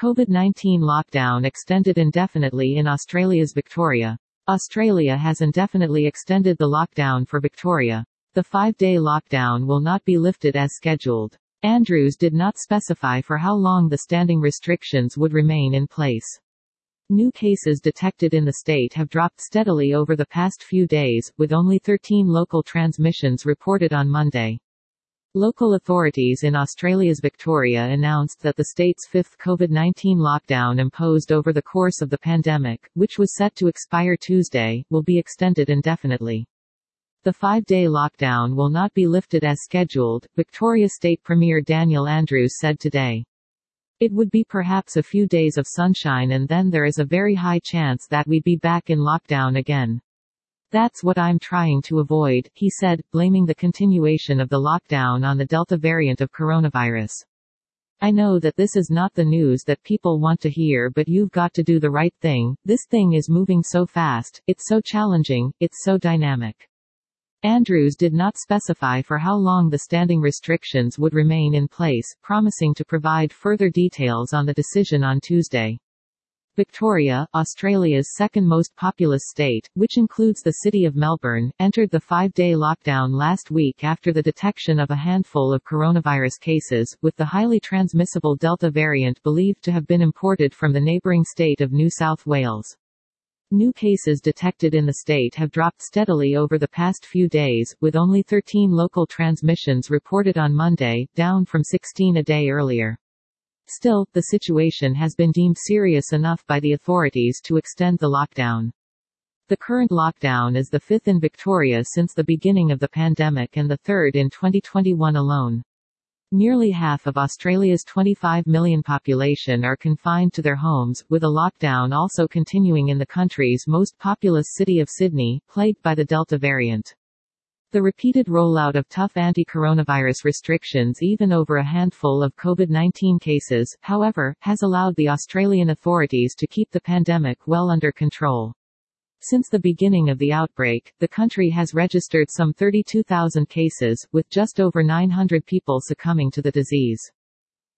COVID-19 lockdown extended indefinitely in Australia's Victoria. Australia has indefinitely extended the lockdown for Victoria. The five-day lockdown will not be lifted as scheduled. Andrews did not specify for how long the standing restrictions would remain in place. New cases detected in the state have dropped steadily over the past few days, with only 13 local transmissions reported on Monday. Local authorities in Australia's Victoria announced that the state's fifth COVID-19 lockdown imposed over the course of the pandemic, which was set to expire Tuesday, will be extended indefinitely. The five-day lockdown will not be lifted as scheduled, Victoria State Premier Daniel Andrews said today. It would be perhaps a few days of sunshine and then there is a very high chance that we'd be back in lockdown again. That's what I'm trying to avoid, he said, blaming the continuation of the lockdown on the Delta variant of coronavirus. I know that this is not the news that people want to hear, but you've got to do the right thing. This thing is moving so fast, it's so challenging, it's so dynamic. Andrews did not specify for how long the standing restrictions would remain in place, promising to provide further details on the decision on Tuesday. Victoria, Australia's second most populous state, which includes the city of Melbourne, entered the five-day lockdown last week after the detection of a handful of coronavirus cases, with the highly transmissible Delta variant believed to have been imported from the neighbouring state of New South Wales. New cases detected in the state have dropped steadily over the past few days, with only 13 local transmissions reported on Monday, down from 16 a day earlier. Still, the situation has been deemed serious enough by the authorities to extend the lockdown. The current lockdown is the fifth in Victoria since the beginning of the pandemic and the third in 2021 alone. Nearly half of Australia's 25 million population are confined to their homes, with a lockdown also continuing in the country's most populous city of Sydney, plagued by the Delta variant. The repeated rollout of tough anti-coronavirus restrictions even over a handful of COVID-19 cases, however, has allowed the Australian authorities to keep the pandemic well under control. Since the beginning of the outbreak, the country has registered some 32,000 cases, with just over 900 people succumbing to the disease.